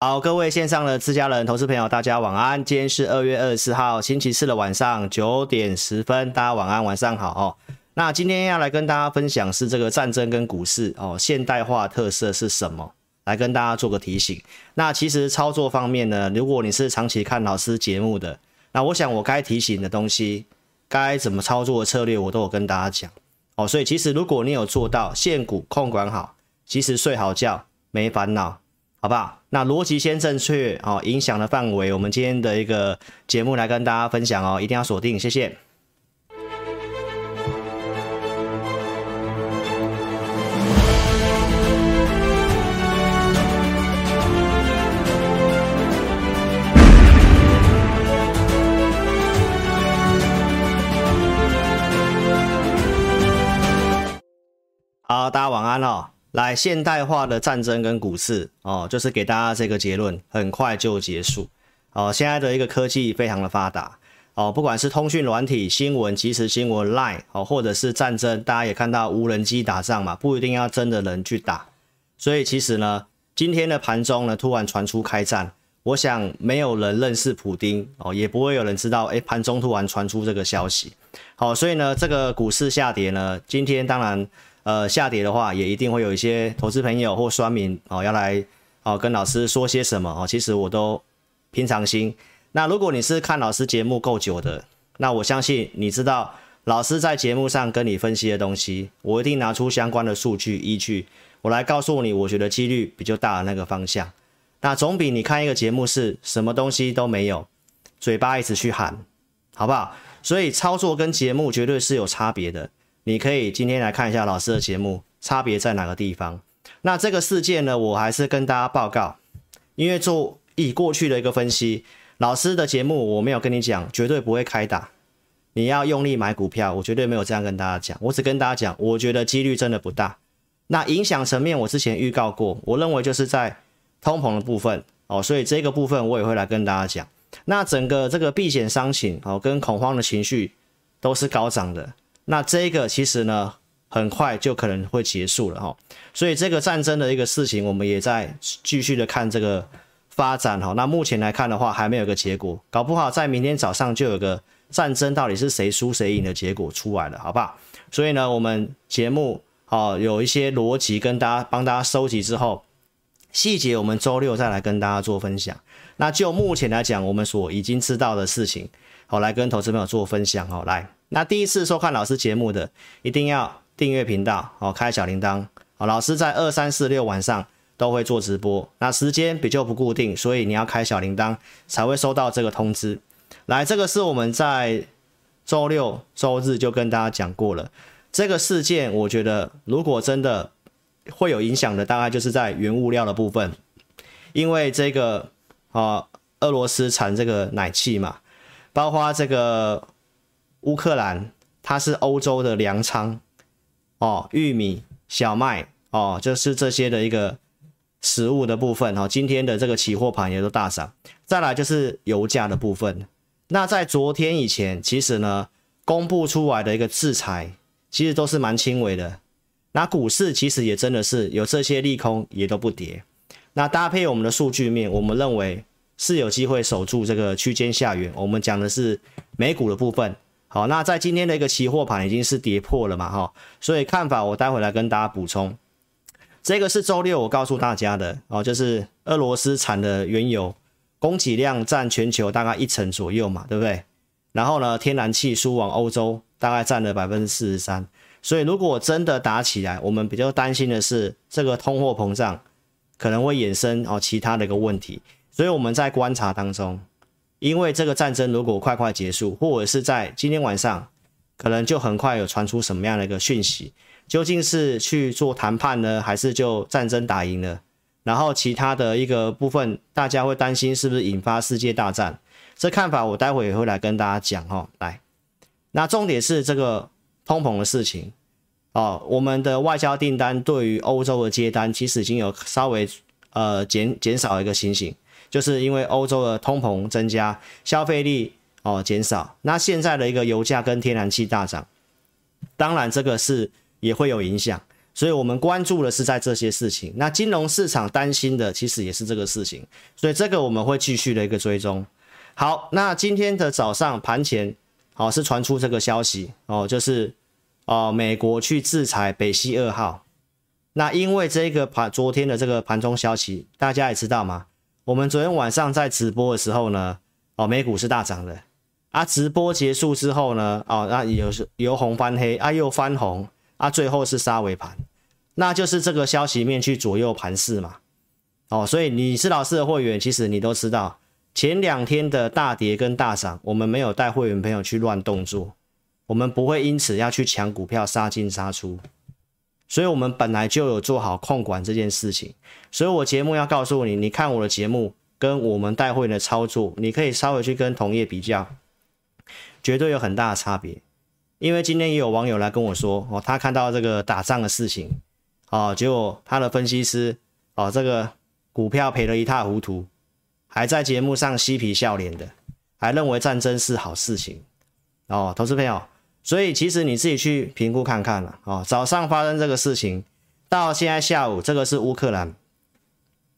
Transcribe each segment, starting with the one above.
好，各位线上的自家人、投资朋友，大家晚安。今天是二月二十四号星期四的晚上九点十分，大家晚安，晚上好哦。那今天要来跟大家分享是这个战争跟股市哦，现代化特色是什么？来跟大家做个提醒。那其实操作方面呢，如果你是长期看老师节目的，那我想我该提醒的东西，该怎么操作的策略，我都有跟大家讲哦。所以其实如果你有做到现股控管好，其实睡好觉没烦恼。好不好？那逻辑先正确哦，影响的范围，我们今天的一个节目来跟大家分享哦，一定要锁定，谢谢。好，大家晚安哦。来，现代化的战争跟股市哦，就是给大家这个结论，很快就结束哦。现在的一个科技非常的发达哦，不管是通讯软体、新闻、即时新闻、Line 哦，或者是战争，大家也看到无人机打仗嘛，不一定要真的人去打。所以其实呢，今天的盘中呢，突然传出开战，我想没有人认识普丁哦，也不会有人知道，诶，盘中突然传出这个消息。好，所以呢，这个股市下跌呢，今天当然。呃，下跌的话，也一定会有一些投资朋友或酸民哦，要来哦跟老师说些什么哦。其实我都平常心。那如果你是看老师节目够久的，那我相信你知道老师在节目上跟你分析的东西，我一定拿出相关的数据依据，我来告诉你，我觉得几率比较大的那个方向。那总比你看一个节目是什么东西都没有，嘴巴一直去喊，好不好？所以操作跟节目绝对是有差别的。你可以今天来看一下老师的节目，差别在哪个地方？那这个事件呢，我还是跟大家报告，因为做以过去的一个分析，老师的节目我没有跟你讲，绝对不会开打，你要用力买股票，我绝对没有这样跟大家讲，我只跟大家讲，我觉得几率真的不大。那影响层面，我之前预告过，我认为就是在通膨的部分哦，所以这个部分我也会来跟大家讲。那整个这个避险商品哦，跟恐慌的情绪都是高涨的。那这个其实呢，很快就可能会结束了哈，所以这个战争的一个事情，我们也在继续的看这个发展哈。那目前来看的话，还没有个结果，搞不好在明天早上就有个战争到底是谁输谁赢的结果出来了，好不好？所以呢，我们节目哦有一些逻辑跟大家帮大家收集之后，细节我们周六再来跟大家做分享。那就目前来讲，我们所已经知道的事情，好来跟投资朋友做分享哦，来。那第一次收看老师节目的，一定要订阅频道哦，开小铃铛哦。老师在二三四六晚上都会做直播，那时间比较不固定，所以你要开小铃铛才会收到这个通知。来，这个是我们在周六、周日就跟大家讲过了。这个事件，我觉得如果真的会有影响的，大概就是在原物料的部分，因为这个啊，俄罗斯产这个奶气嘛，包括这个。乌克兰它是欧洲的粮仓哦，玉米、小麦哦，就是这些的一个食物的部分哦。今天的这个期货盘也都大涨。再来就是油价的部分。那在昨天以前，其实呢，公布出来的一个制裁，其实都是蛮轻微的。那股市其实也真的是有这些利空，也都不跌。那搭配我们的数据面，我们认为是有机会守住这个区间下缘。我们讲的是美股的部分。好，那在今天的一个期货盘已经是跌破了嘛，哈，所以看法我待会来跟大家补充。这个是周六我告诉大家的哦，就是俄罗斯产的原油供给量占全球大概一成左右嘛，对不对？然后呢，天然气输往欧洲大概占了百分之四十三，所以如果真的打起来，我们比较担心的是这个通货膨胀可能会衍生哦其他的一个问题，所以我们在观察当中。因为这个战争如果快快结束，或者是在今天晚上，可能就很快有传出什么样的一个讯息，究竟是去做谈判呢，还是就战争打赢了？然后其他的一个部分，大家会担心是不是引发世界大战？这看法我待会也会来跟大家讲哦。来，那重点是这个通膨的事情哦，我们的外交订单对于欧洲的接单其实已经有稍微呃减减少一个情形。就是因为欧洲的通膨增加，消费力哦减少，那现在的一个油价跟天然气大涨，当然这个是也会有影响，所以我们关注的是在这些事情。那金融市场担心的其实也是这个事情，所以这个我们会继续的一个追踪。好，那今天的早上盘前，哦是传出这个消息哦，就是哦美国去制裁北溪二号。那因为这个盘昨天的这个盘中消息，大家也知道吗？我们昨天晚上在直播的时候呢，哦美股是大涨的。啊，直播结束之后呢，哦，那有是由红翻黑，啊又翻红，啊最后是杀尾盘，那就是这个消息面去左右盘势嘛，哦，所以你是老师的会员，其实你都知道，前两天的大跌跟大涨，我们没有带会员朋友去乱动作，我们不会因此要去抢股票杀进杀出，所以我们本来就有做好控管这件事情，所以我节目要告诉你，你看我的节目跟我们带会员的操作，你可以稍微去跟同业比较。绝对有很大的差别，因为今天也有网友来跟我说，哦，他看到这个打仗的事情，哦，结果他的分析师，哦，这个股票赔得一塌糊涂，还在节目上嬉皮笑脸的，还认为战争是好事情，哦，投资朋友，所以其实你自己去评估看看了，哦，早上发生这个事情，到现在下午，这个是乌克兰，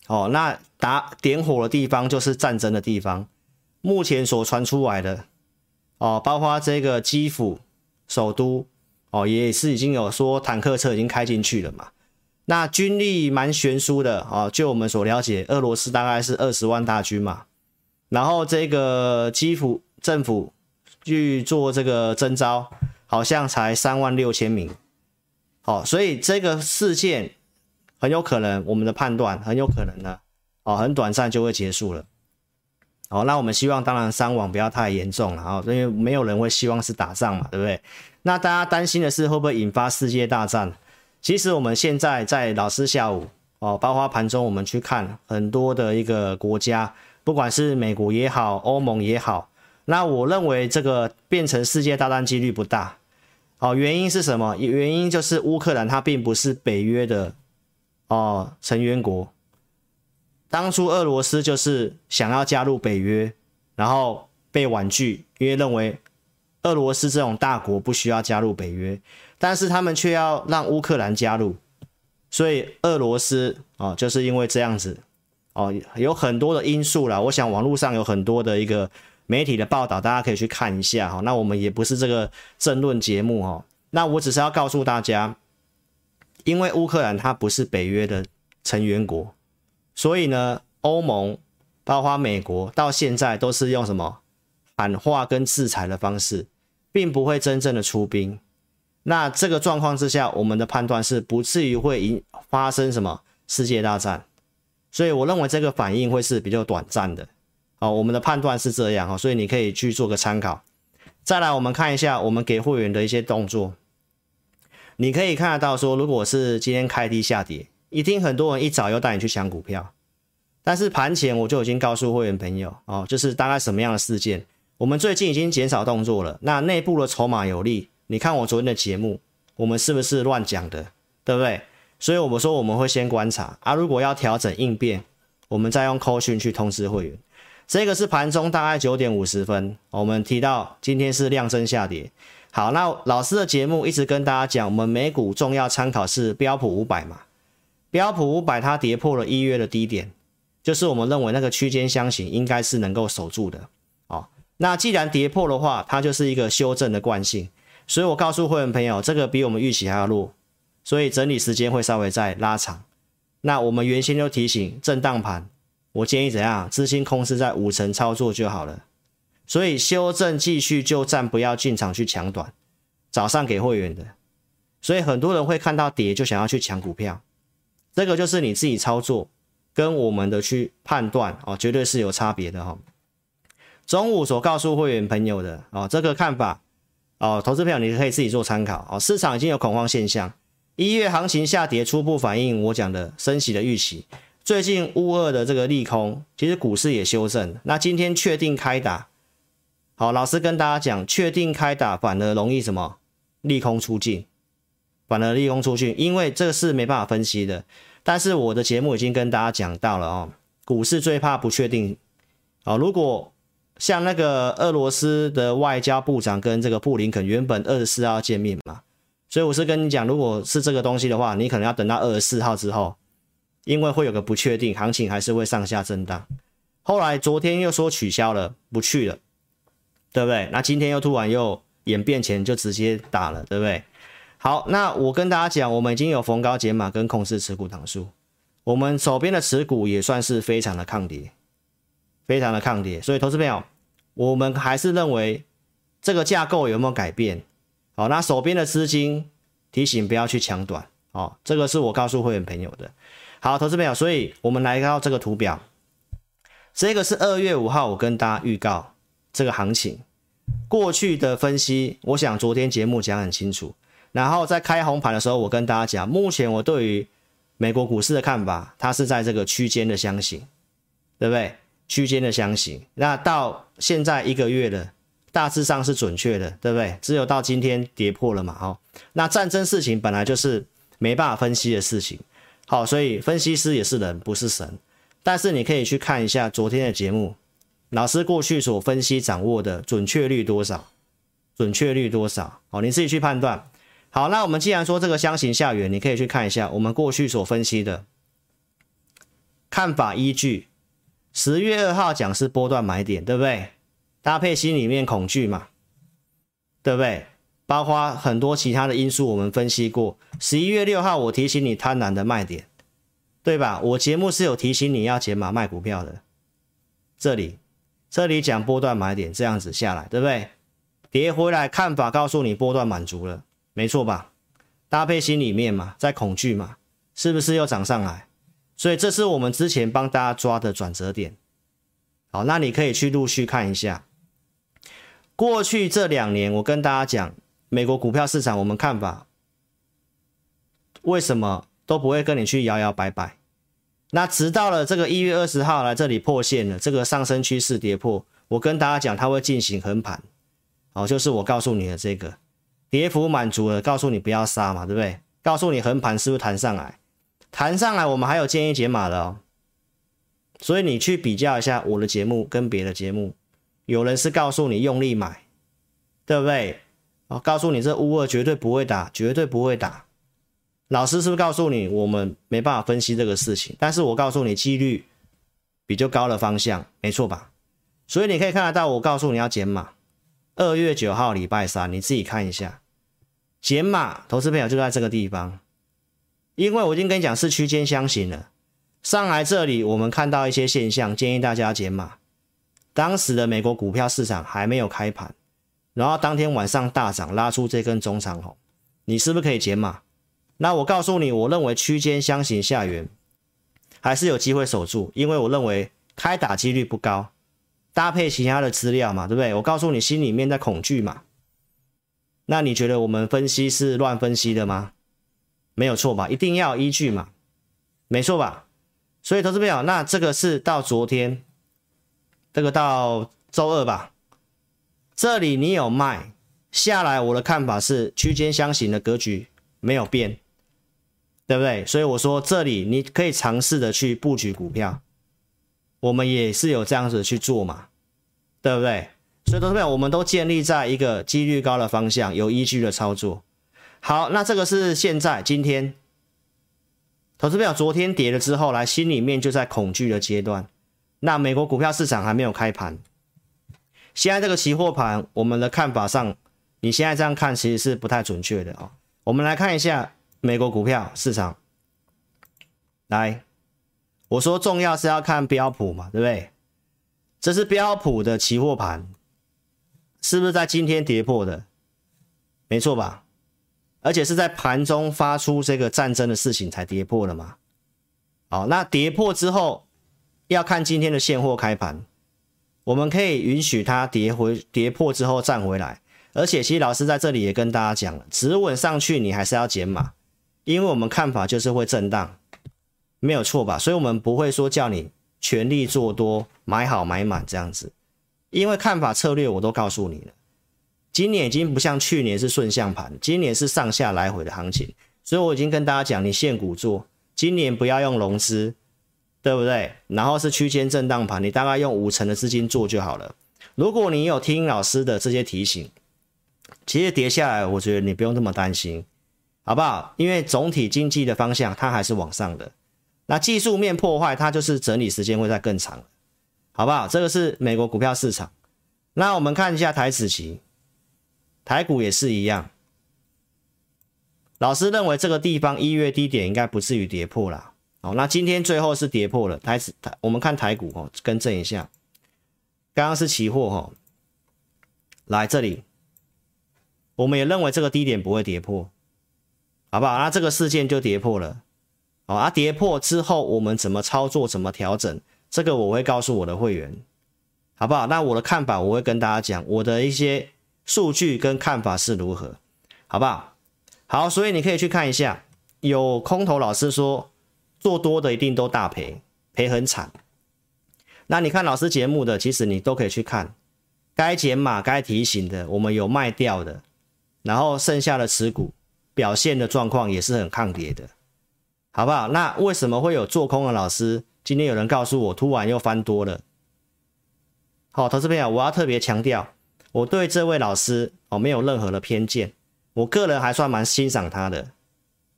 哦，那打点火的地方就是战争的地方，目前所传出来的。哦，包括这个基辅首都哦，也是已经有说坦克车已经开进去了嘛。那军力蛮悬殊的哦，就我们所了解，俄罗斯大概是二十万大军嘛。然后这个基辅政府去做这个征召，好像才三万六千名。哦，所以这个事件很有可能，我们的判断很有可能呢，哦，很短暂就会结束了。好，那我们希望当然伤亡不要太严重了啊，因为没有人会希望是打仗嘛，对不对？那大家担心的是会不会引发世界大战？其实我们现在在老师下午哦，包括盘中我们去看很多的一个国家，不管是美国也好，欧盟也好，那我认为这个变成世界大战几率不大。哦，原因是什么？原因就是乌克兰它并不是北约的哦成员国。当初俄罗斯就是想要加入北约，然后被婉拒，因为认为俄罗斯这种大国不需要加入北约，但是他们却要让乌克兰加入，所以俄罗斯哦，就是因为这样子哦，有很多的因素啦。我想网络上有很多的一个媒体的报道，大家可以去看一下哈。那我们也不是这个争论节目哈，那我只是要告诉大家，因为乌克兰它不是北约的成员国。所以呢，欧盟包括美国到现在都是用什么喊话跟制裁的方式，并不会真正的出兵。那这个状况之下，我们的判断是不至于会引发生什么世界大战。所以我认为这个反应会是比较短暂的。哦，我们的判断是这样哈，所以你可以去做个参考。再来，我们看一下我们给会员的一些动作，你可以看得到说，如果是今天开低下跌。一定很多人一早又带你去抢股票，但是盘前我就已经告诉会员朋友哦，就是大概什么样的事件。我们最近已经减少动作了，那内部的筹码有利。你看我昨天的节目，我们是不是乱讲的，对不对？所以我们说我们会先观察啊，如果要调整应变，我们再用扣讯去通知会员。这个是盘中大概九点五十分，我们提到今天是量增下跌。好，那老师的节目一直跟大家讲，我们美股重要参考是标普五百嘛。标普五百它跌破了一月的低点，就是我们认为那个区间箱型应该是能够守住的。哦，那既然跌破的话，它就是一个修正的惯性。所以我告诉会员朋友，这个比我们预期还要弱，所以整理时间会稍微再拉长。那我们原先就提醒震荡盘，我建议怎样？资金控制在五成操作就好了。所以修正继续就暂，不要进场去抢短。早上给会员的，所以很多人会看到跌就想要去抢股票。这个就是你自己操作跟我们的去判断哦，绝对是有差别的哈。中午所告诉会员朋友的哦，这个看法哦，投资朋友你可以自己做参考哦。市场已经有恐慌现象，一月行情下跌，初步反映我讲的升息的预期。最近乌俄的这个利空，其实股市也修正。那今天确定开打，好，老师跟大家讲，确定开打反而容易什么？利空出尽。反而利空出去，因为这个是没办法分析的。但是我的节目已经跟大家讲到了哦，股市最怕不确定啊。如果像那个俄罗斯的外交部长跟这个布林肯原本二十四号见面嘛，所以我是跟你讲，如果是这个东西的话，你可能要等到二十四号之后，因为会有个不确定，行情还是会上下震荡。后来昨天又说取消了，不去了，对不对？那今天又突然又演变前就直接打了，对不对？好，那我跟大家讲，我们已经有逢高减码跟控制持股档数，我们手边的持股也算是非常的抗跌，非常的抗跌。所以，投资朋友，我们还是认为这个架构有没有改变？好，那手边的资金提醒不要去抢短，哦，这个是我告诉会员朋友的。好，投资朋友，所以我们来到这个图表，这个是二月五号我跟大家预告这个行情过去的分析，我想昨天节目讲很清楚。然后在开红盘的时候，我跟大家讲，目前我对于美国股市的看法，它是在这个区间的箱型，对不对？区间的箱型，那到现在一个月了，大致上是准确的，对不对？只有到今天跌破了嘛，哦，那战争事情本来就是没办法分析的事情，好，所以分析师也是人，不是神。但是你可以去看一下昨天的节目，老师过去所分析掌握的准确率多少，准确率多少，好，你自己去判断。好，那我们既然说这个箱型下缘，你可以去看一下我们过去所分析的看法依据。十月二号讲是波段买点，对不对？搭配心里面恐惧嘛，对不对？包括很多其他的因素，我们分析过。十一月六号我提醒你贪婪的卖点，对吧？我节目是有提醒你要减码卖股票的。这里，这里讲波段买点，这样子下来，对不对？跌回来看法告诉你波段满足了。没错吧？搭配心里面嘛，在恐惧嘛，是不是又涨上来？所以这是我们之前帮大家抓的转折点。好，那你可以去陆续看一下。过去这两年，我跟大家讲，美国股票市场我们看法，为什么都不会跟你去摇摇摆摆？那直到了这个一月二十号来这里破线了，这个上升趋势跌破，我跟大家讲，它会进行横盘。哦，就是我告诉你的这个。跌幅满足了，告诉你不要杀嘛，对不对？告诉你横盘是不是弹上来？弹上来，我们还有建议解码的哦。所以你去比较一下我的节目跟别的节目，有人是告诉你用力买，对不对？哦，告诉你这乌二绝对不会打，绝对不会打。老师是不是告诉你我们没办法分析这个事情？但是我告诉你几率比较高的方向，没错吧？所以你可以看得到，我告诉你要减码。二月九号礼拜三，你自己看一下，减码投资朋友就在这个地方，因为我已经跟你讲是区间箱型了，上来这里我们看到一些现象，建议大家减码。当时的美国股票市场还没有开盘，然后当天晚上大涨，拉出这根中长红，你是不是可以减码？那我告诉你，我认为区间箱型下缘还是有机会守住，因为我认为开打几率不高。搭配其他的资料嘛，对不对？我告诉你，心里面在恐惧嘛。那你觉得我们分析是乱分析的吗？没有错吧？一定要依据嘛，没错吧？所以投资朋友，那这个是到昨天，这个到周二吧。这里你有卖下来，我的看法是区间箱型的格局没有变，对不对？所以我说这里你可以尝试的去布局股票。我们也是有这样子去做嘛，对不对？所以，投资朋友，我们都建立在一个几率高的方向，有依据的操作。好，那这个是现在今天，投资朋友昨天跌了之后，来心里面就在恐惧的阶段。那美国股票市场还没有开盘，现在这个期货盘，我们的看法上，你现在这样看其实是不太准确的哦。我们来看一下美国股票市场，来。我说重要是要看标普嘛，对不对？这是标普的期货盘，是不是在今天跌破的？没错吧？而且是在盘中发出这个战争的事情才跌破的嘛。好，那跌破之后要看今天的现货开盘，我们可以允许它跌回跌破之后站回来。而且其实老师在这里也跟大家讲了，止稳上去你还是要减码，因为我们看法就是会震荡。没有错吧？所以我们不会说叫你全力做多，买好买满这样子，因为看法策略我都告诉你了。今年已经不像去年是顺向盘，今年是上下来回的行情，所以我已经跟大家讲，你现股做，今年不要用融资，对不对？然后是区间震荡盘，你大概用五成的资金做就好了。如果你有听老师的这些提醒，其实跌下来，我觉得你不用那么担心，好不好？因为总体经济的方向它还是往上的，那技术面破坏它就是整理时间会再更长，好不好？这个是美国股票市场。那我们看一下台指期，台股也是一样。老师认为这个地方一月低点应该不至于跌破啦。好，那今天最后是跌破了台指台，我们看台股哦，更正一下，刚刚是期货哈，来这里，我们也认为这个低点不会跌破，好不好？那这个事件就跌破了，好啊，跌破之后我们怎么操作，怎么调整，这个我会告诉我的会员，好不好？那我的看法我会跟大家讲，我的一些数据跟看法是如何，好不好？好，所以你可以去看一下，有空头老师说。做多的一定都大赔，赔很惨。那你看老师节目的，其实你都可以去看，该减码、该提醒的，我们有卖掉的，然后剩下的持股表现的状况也是很抗跌的，好不好？那为什么会有做空的老师？今天有人告诉我，突然又翻多了。好，投资朋友，我要特别强调，我对这位老师哦没有任何的偏见，我个人还算蛮欣赏他的。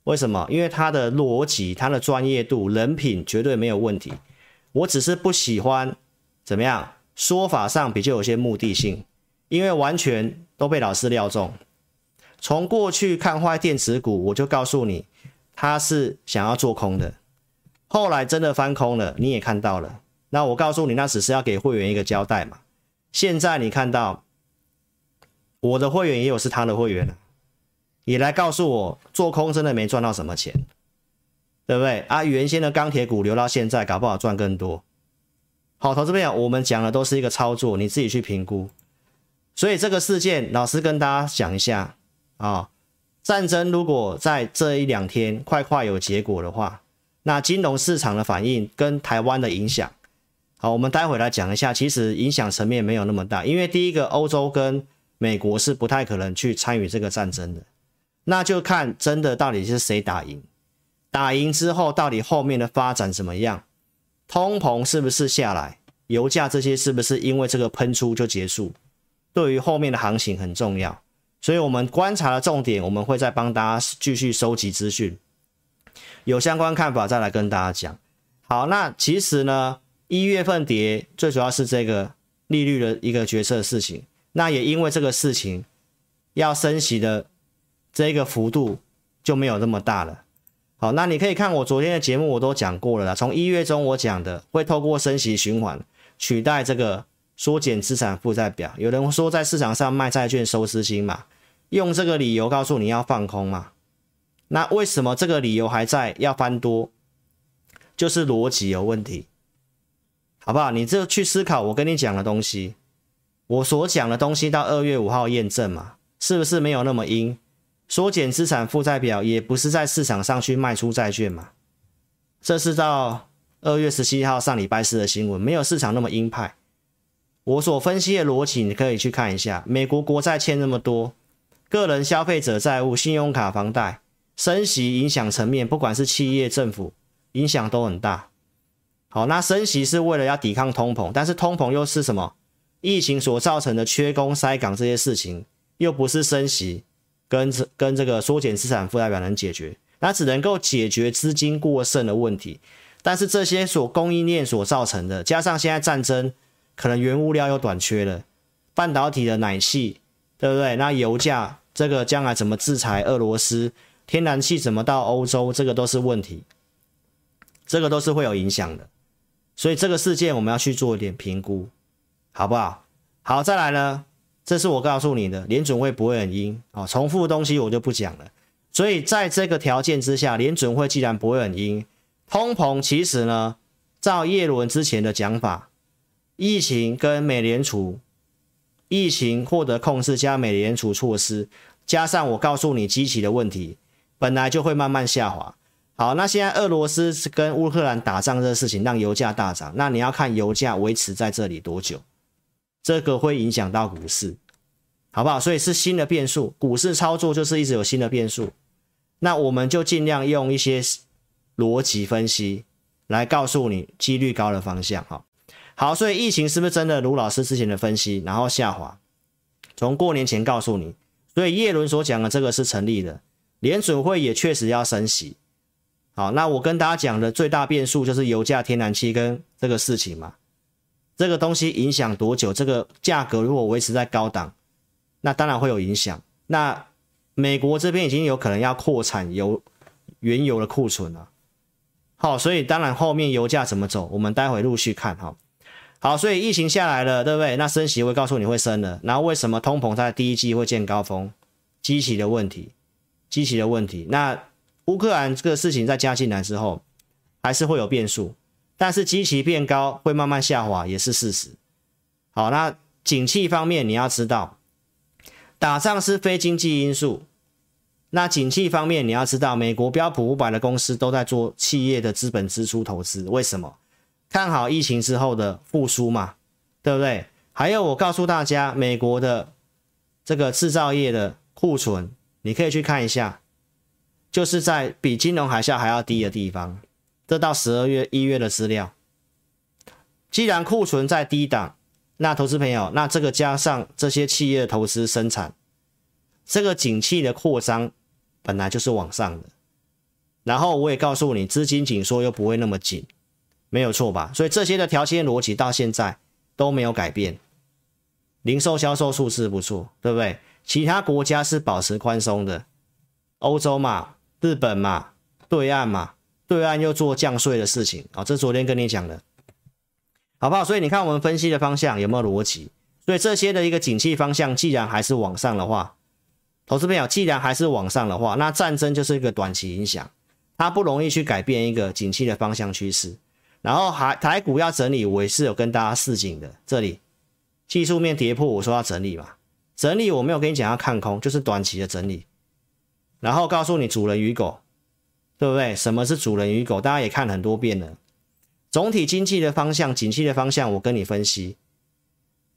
为什么？因为他的逻辑、他的专业度、人品绝对没有问题。我只是不喜欢怎么样说法上比较有些目的性，因为完全都被老师料中。从过去看坏电池股，我就告诉你，他是想要做空的。后来真的翻空了，你也看到了。那我告诉你，那只是要给会员一个交代嘛。现在你看到我的会员也有是他的会员了。你来告诉我，做空真的没赚到什么钱，对不对啊？原先的钢铁股留到现在，搞不好赚更多。好，投资朋友，我们讲的都是一个操作，你自己去评估。所以这个事件，老师跟大家讲一下啊，战争如果在这一两天快快有结果的话，那金融市场的反应跟台湾的影响，好，我们待会来讲一下。其实影响层面没有那么大，因为第一个，欧洲跟美国是不太可能去参与这个战争的。那就看真的到底是谁打赢，打赢之后到底后面的发展怎么样？通膨是不是下来？油价这些是不是因为这个喷出就结束？对于后面的行情很重要，所以我们观察的重点，我们会再帮大家继续收集资讯，有相关看法再来跟大家讲。好，那其实呢，一月份跌最主要是这个利率的一个决策事情，那也因为这个事情要升息的。这个幅度就没有那么大了。好，那你可以看我昨天的节目，我都讲过了啦。从一月中我讲的，会透过升息循环取代这个缩减资产负债表。有人说在市场上卖债券收资金嘛，用这个理由告诉你要放空嘛。那为什么这个理由还在要翻多？就是逻辑有问题，好不好？你就去思考我跟你讲的东西，我所讲的东西到二月五号验证嘛，是不是没有那么阴？缩减资产负债表也不是在市场上去卖出债券嘛？这是到二月十七号上礼拜四的新闻，没有市场那么鹰派。我所分析的逻辑，你可以去看一下。美国国债欠那么多，个人消费者债务、信用卡、房贷，升息影响层面，不管是企业、政府，影响都很大。好，那升息是为了要抵抗通膨，但是通膨又是什么？疫情所造成的缺工、塞港这些事情，又不是升息。跟这跟这个缩减资产负债表能解决，那只能够解决资金过剩的问题。但是这些所供应链所造成的，加上现在战争，可能原物料又短缺了，半导体的奶气，对不对？那油价这个将来怎么制裁俄罗斯？天然气怎么到欧洲？这个都是问题，这个都是会有影响的。所以这个事件我们要去做一点评估，好不好？好，再来呢？这是我告诉你的，联准会不会很鹰啊？重复的东西我就不讲了。所以在这个条件之下，联准会既然不会很鹰，通膨其实呢，照叶伦之前的讲法，疫情跟美联储疫情获得控制加美联储措施，加上我告诉你机器的问题，本来就会慢慢下滑。好，那现在俄罗斯跟乌克兰打仗这事情让油价大涨，那你要看油价维持在这里多久？这个会影响到股市，好不好？所以是新的变数，股市操作就是一直有新的变数。那我们就尽量用一些逻辑分析来告诉你几率高的方向。哈，好，所以疫情是不是真的如老师之前的分析，然后下滑？从过年前告诉你，所以叶伦所讲的这个是成立的。联准会也确实要升息。好，那我跟大家讲的最大变数就是油价、天然气跟这个事情嘛。这个东西影响多久？这个价格如果维持在高档，那当然会有影响。那美国这边已经有可能要扩产油、原油的库存了。好，所以当然后面油价怎么走，我们待会陆续看哈。好，所以疫情下来了，对不对？那升息会告诉你会升了。然后为什么通膨在第一季会见高峰？基期的问题，基期的问题。那乌克兰这个事情再加进来之后，还是会有变数。但是基期变高会慢慢下滑也是事实。好，那景气方面你要知道，打仗是非经济因素。那景气方面你要知道，美国标普五百的公司都在做企业的资本支出投资，为什么？看好疫情之后的复苏嘛，对不对？还有我告诉大家，美国的这个制造业的库存，你可以去看一下，就是在比金融海啸还要低的地方。这到十二月、一月的资料，既然库存在低档，那投资朋友，那这个加上这些企业投资生产，这个景气的扩张本来就是往上的。然后我也告诉你，资金紧缩又不会那么紧，没有错吧？所以这些的条件逻辑到现在都没有改变。零售销售数字不错，对不对？其他国家是保持宽松的，欧洲嘛，日本嘛，对岸嘛。对岸又做降税的事情啊，这昨天跟你讲的，好不好？所以你看我们分析的方向有没有逻辑？所以这些的一个景气方向，既然还是往上的话，投资朋友，既然还是往上的话，那战争就是一个短期影响，它不容易去改变一个景气的方向趋势。然后还台股要整理，我也是有跟大家示警的，这里技术面跌破，我说要整理嘛，整理我没有跟你讲要看空，就是短期的整理，然后告诉你主人与狗。对不对？什么是主人与狗？大家也看很多遍了。总体经济的方向、景气的方向，我跟你分析。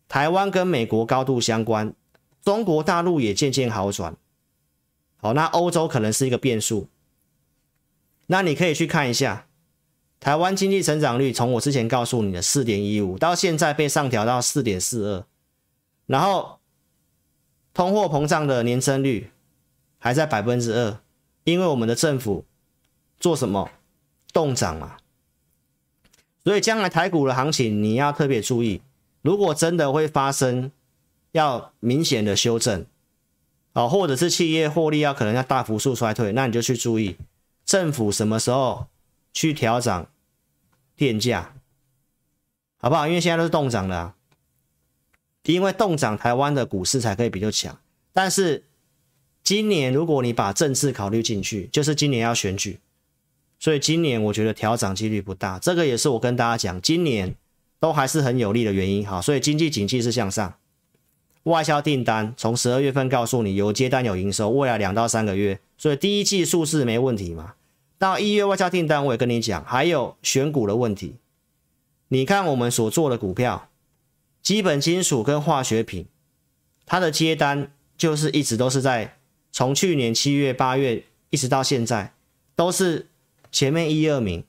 台湾跟美国高度相关，中国大陆也渐渐好转。好，那欧洲可能是一个变数。那你可以去看一下，台湾经济成长率从我之前告诉你的四点一五，到现在被上调到四点四二，然后通货膨胀的年增率还在百分之二，因为我们的政府。做什么？动涨嘛，所以将来台股的行情你要特别注意。如果真的会发生要明显的修正，哦，或者是企业获利要可能要大幅度衰退，那你就去注意政府什么时候去调涨电价，好不好？因为现在都是动涨的啊，因为动涨台湾的股市才可以比较强。但是今年如果你把政治考虑进去，就是今年要选举。所以今年我觉得调涨几率不大，这个也是我跟大家讲，今年都还是很有利的原因。哈，所以经济景气是向上，外销订单从十二月份告诉你有接单有营收，未来两到三个月，所以第一季数字没问题嘛。到一月外销订单我也跟你讲，还有。选股的问题。你看我们所做的股票，基本金属跟化学品，它的接单就是一直都是在从去年七月八月一直到现在都是。前面一二名，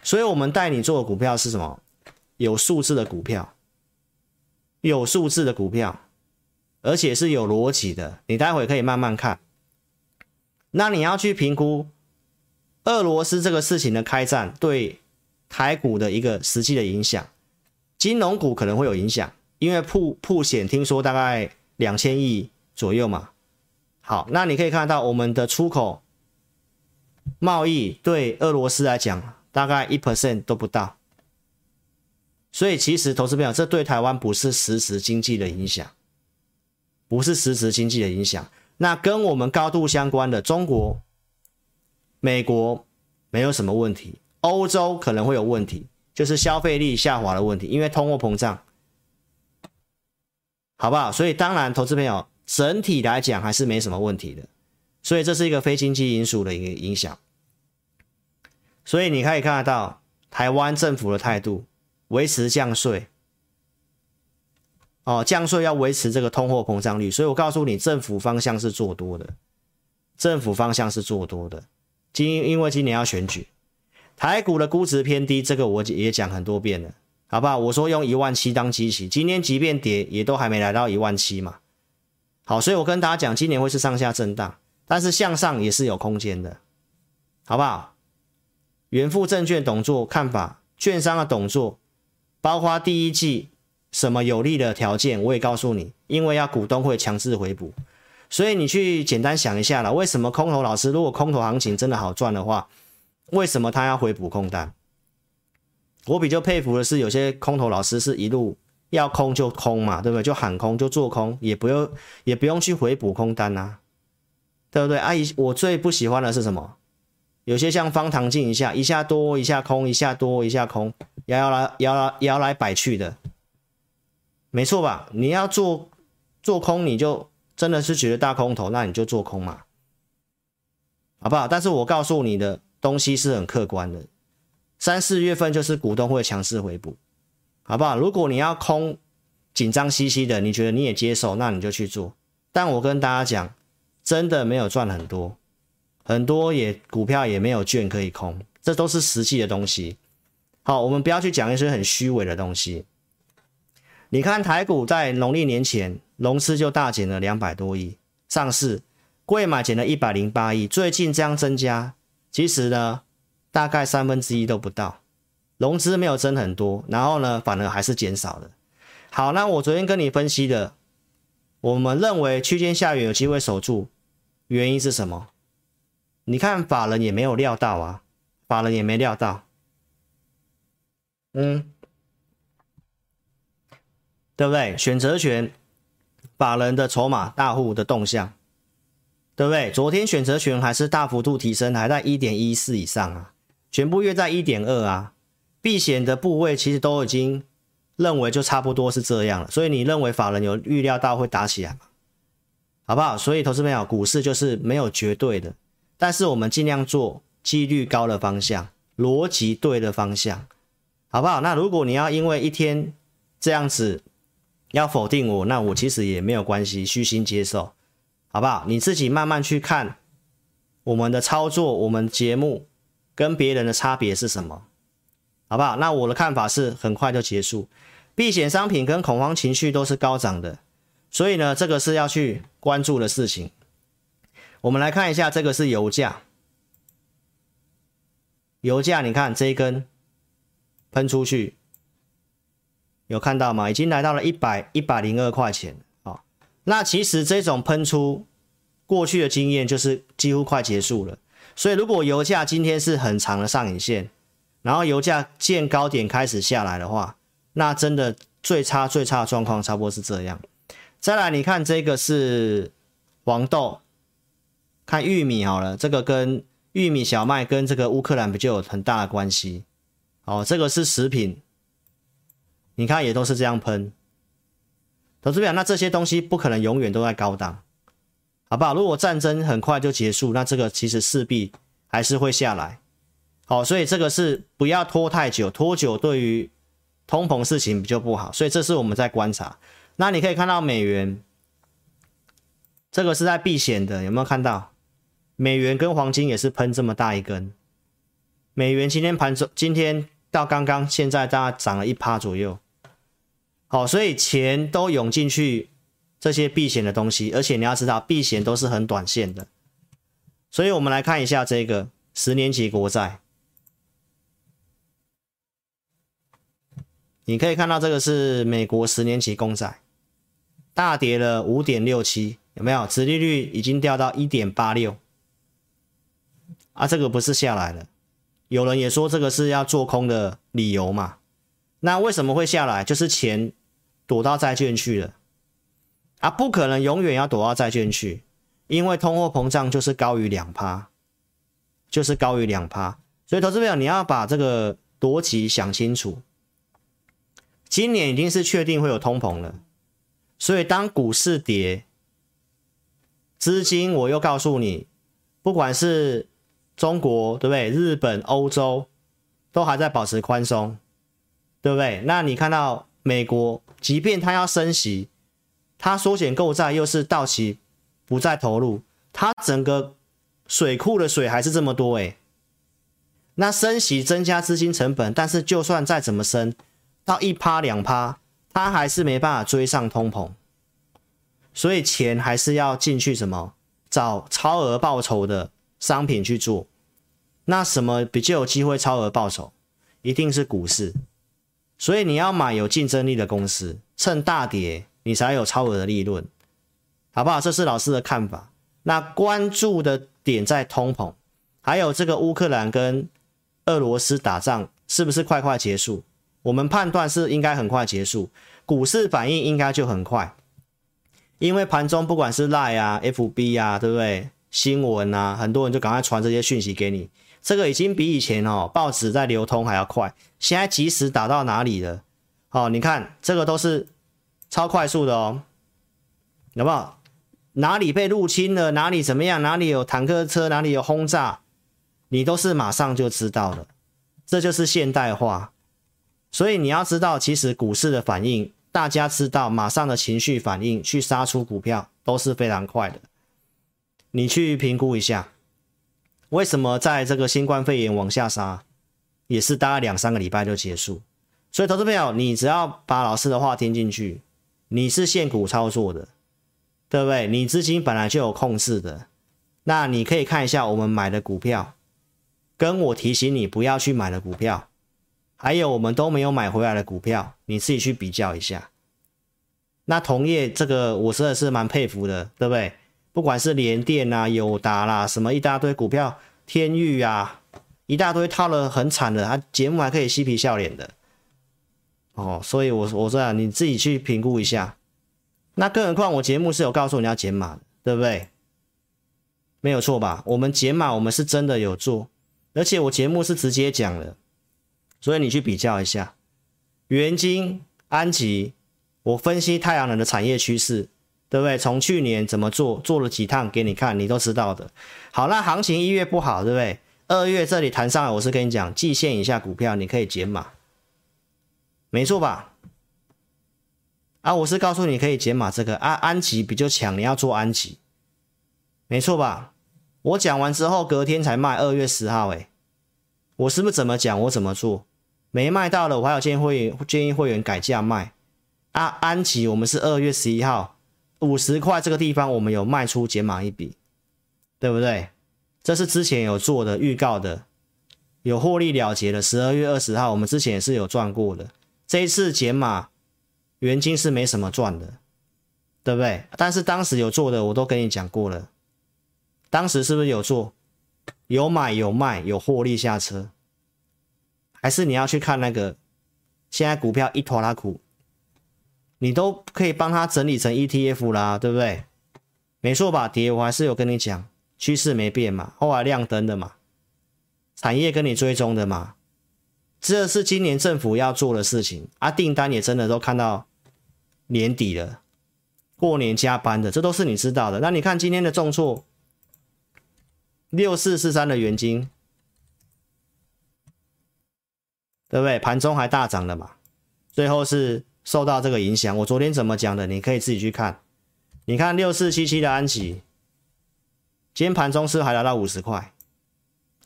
所以我们带你做的股票是什么？有数字的股票，有数字的股票，而且是有逻辑的。你待会可以慢慢看。那你要去评估俄罗斯这个事情的开战对台股的一个实际的影响，金融股可能会有影响，因为曝曝险听说大概两千亿左右嘛。好，那你可以看到我们的出口。贸易对俄罗斯来讲大概一 percent 都不到，所以其实投资朋友，这对台湾不是实质经济的影响，不是实质经济的影响。那跟我们高度相关的中国、美国没有什么问题，欧洲可能会有问题，就是消费力下滑的问题，因为通货膨胀，好不好？所以当然，投资朋友整体来讲还是没什么问题的。所以这是一个非经济因素的一个影响，所以你可以看得到台湾政府的态度，维持降税，哦，降税要维持这个通货膨胀率，所以我告诉你，政府方向是做多的，政府方向是做多的，今因为今年要选举，台股的估值偏低，这个我也讲很多遍了，好不好？我说用一万七当基期，今天即便跌，也都还没来到一万七嘛，好，所以我跟大家讲，今年会是上下震荡。但是向上也是有空间的，好不好？元富证券董座看法，券商的董座，包括第一季什么有利的条件，我也告诉你，因为要股东会强制回补，所以你去简单想一下了，为什么空头老师如果空头行情真的好赚的话，为什么他要回补空单？我比较佩服的是，有些空头老师是一路要空就空嘛，对不对？就喊空就做空，也不用也不用去回补空单啊，对不对？阿姨，我最不喜欢的是什么？有些像方糖镜一下，一下多一下空，一下多一下空，摇摇来摇来摇来摆去的，没错吧？你要做做空，你就真的是觉得大空头，那你就做空嘛，好不好？但是我告诉你的东西是很客观的，三四月份就是股东会强势回补，好不好？如果你要空紧张兮兮的，你觉得你也接受，那你就去做。但我跟大家讲，真的没有赚很多。很多也股票也没有券可以空，这都是实际的东西。好，我们不要去讲一些很虚伪的东西。你看台股在农历年前融资就大减了两百多亿，上市贵买减了一百零八亿，最近这样增加，其实呢大概三分之一都不到，融资没有增很多，然后呢反而还是减少的。好，那我昨天跟你分析的，我们认为区间下缘有机会守住，原因是什么？你看法人也没有料到啊，法人也没料到，嗯，对不对？选择权法人的筹码大户的动向，对不对？昨天选择权还是大幅度提升，还在一点一四以上啊，全部约在一点二啊，避险的部位其实都已经认为就差不多是这样了，所以你认为法人有预料到会打起来吗？好不好？所以投资朋友，股市就是没有绝对的。但是我们尽量做几率高的方向，逻辑对的方向，好不好？那如果你要因为一天这样子要否定我，那我其实也没有关系，虚心接受，好不好？你自己慢慢去看我们的操作，我们节目跟别人的差别是什么，好不好？那我的看法是很快就结束，避险商品跟恐慌情绪都是高涨的，所以呢，这个是要去关注的事情。我们来看一下，这个是油价。油价，你看这一根喷出去，有看到吗？已经来到了一百一百零二块钱。好，那其实这种喷出过去的经验就是几乎快结束了。所以如果油价今天是很长的上影线，然后油价见高点开始下来的话，那真的最差最差的状况差不多是这样。再来，你看这个是黄豆。看玉米好了，这个跟玉米、小麦跟这个乌克兰不就有很大的关系？哦，这个是食品，你看也都是这样喷。投资表，那这些东西不可能永远都在高档，好不好？如果战争很快就结束，那这个其实势必还是会下来。好，所以这个是不要拖太久，拖久对于通膨事情比较不好。所以这是我们在观察。那你可以看到美元，这个是在避险的，有没有看到？美元跟黄金也是喷这么大一根，美元今天盘中今天到刚刚现在大概涨了一趴左右，好，所以钱都涌进去这些避险的东西，而且你要知道避险都是很短线的，所以我们来看一下这个十年期国债，你可以看到这个是美国十年期公债，大跌了五点六七，有没有？殖利率已经掉到一点八六。啊，这个不是下来了，有人也说这个是要做空的理由嘛？那为什么会下来？就是钱躲到债券去了啊，不可能永远要躲到债券去，因为通货膨胀就是高于两趴，就是高于两趴，所以投资朋友你要把这个逻辑想清楚。今年已经是确定会有通膨了，所以当股市跌，资金我又告诉你，不管是中国对不对？日本、欧洲都还在保持宽松，对不对？那你看到美国，即便它要升息，它缩减购债又是到期不再投入，它整个水库的水还是这么多诶。那升息增加资金成本，但是就算再怎么升到一趴两趴，它还是没办法追上通膨，所以钱还是要进去什么？找超额报酬的商品去做。那什么比较有机会超额报酬？一定是股市。所以你要买有竞争力的公司，趁大跌你才有超额的利润，好不好？这是老师的看法。那关注的点在通膨，还有这个乌克兰跟俄罗斯打仗是不是快快结束？我们判断是应该很快结束，股市反应应该就很快，因为盘中不管是 Lie 啊、FB 啊，对不对？新闻啊，很多人就赶快传这些讯息给你。这个已经比以前哦报纸在流通还要快，现在即时打到哪里了？哦，你看这个都是超快速的哦，有没有？哪里被入侵了？哪里怎么样？哪里有坦克车？哪里有轰炸？你都是马上就知道了。这就是现代化。所以你要知道，其实股市的反应，大家知道，马上的情绪反应去杀出股票都是非常快的。你去评估一下。为什么在这个新冠肺炎往下杀，也是大概两三个礼拜就结束？所以，投资朋友，你只要把老师的话听进去，你是现股操作的，对不对？你资金本来就有控制的，那你可以看一下我们买的股票，跟我提醒你不要去买的股票，还有我们都没有买回来的股票，你自己去比较一下。那同业这个，我真的是蛮佩服的，对不对？不管是联电啊、友达啦，什么一大堆股票，天域啊，一大堆套了很惨的，他节目还可以嬉皮笑脸的，哦，所以我我说啊，你自己去评估一下。那更何况我节目是有告诉你要减码的，对不对？没有错吧？我们减码，我们是真的有做，而且我节目是直接讲的，所以你去比较一下，元晶、安吉，我分析太阳能的产业趋势。对不对？从去年怎么做，做了几趟给你看，你都知道的。好，那行情一月不好，对不对？二月这里弹上来，我是跟你讲，季线以下股票你可以减码，没错吧？啊，我是告诉你可以减码这个啊，安吉比较强，你要做安吉，没错吧？我讲完之后隔天才卖，二月十号，哎，我是不是怎么讲我怎么做？没卖到了，我还有建议会员建议会员改价卖。啊，安琪我们是二月十一号。五十块这个地方，我们有卖出减码一笔，对不对？这是之前有做的预告的，有获利了结的。十二月二十号，我们之前也是有赚过的。这一次减码，元金是没什么赚的，对不对？但是当时有做的，我都跟你讲过了。当时是不是有做？有买有卖有获利下车，还是你要去看那个？现在股票一拖拉库。你都可以帮他整理成 ETF 啦，对不对？没错吧？跌我还是有跟你讲，趋势没变嘛，后来亮灯的嘛，产业跟你追踪的嘛，这是今年政府要做的事情啊，订单也真的都看到年底了，过年加班的，这都是你知道的。那你看今天的重挫，六四四三的元金，对不对？盘中还大涨了嘛，最后是。受到这个影响，我昨天怎么讲的？你可以自己去看。你看六四七七的安琪，今天盘中是还来到五十块。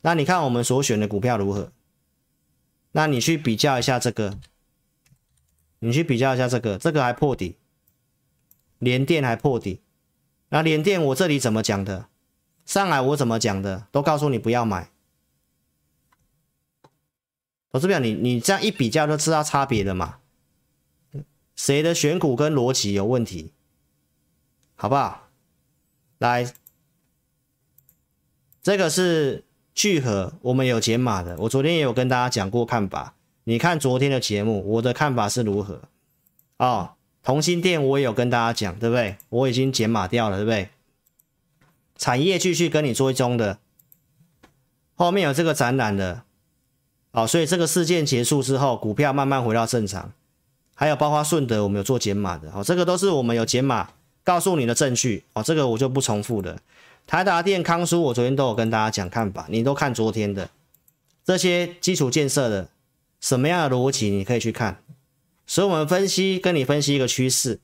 那你看我们所选的股票如何？那你去比较一下这个，你去比较一下这个，这个还破底，联电还破底。那联电我这里怎么讲的？上来我怎么讲的？都告诉你不要买。我这边你你这样一比较就知道差别了嘛。谁的选股跟逻辑有问题？好不好？来，这个是聚合，我们有解码的。我昨天也有跟大家讲过看法。你看昨天的节目，我的看法是如何？哦，同心电我也有跟大家讲，对不对？我已经解码掉了，对不对？产业继续跟你追踪的，后面有这个展览的，好，所以这个事件结束之后，股票慢慢回到正常。还有包括顺德，我们有做减码的，哦，这个都是我们有减码告诉你的证据，哦，这个我就不重复了。台达电、康舒，我昨天都有跟大家讲看法，你都看昨天的这些基础建设的什么样的逻辑，你可以去看。所以我们分析跟你分析一个趋势。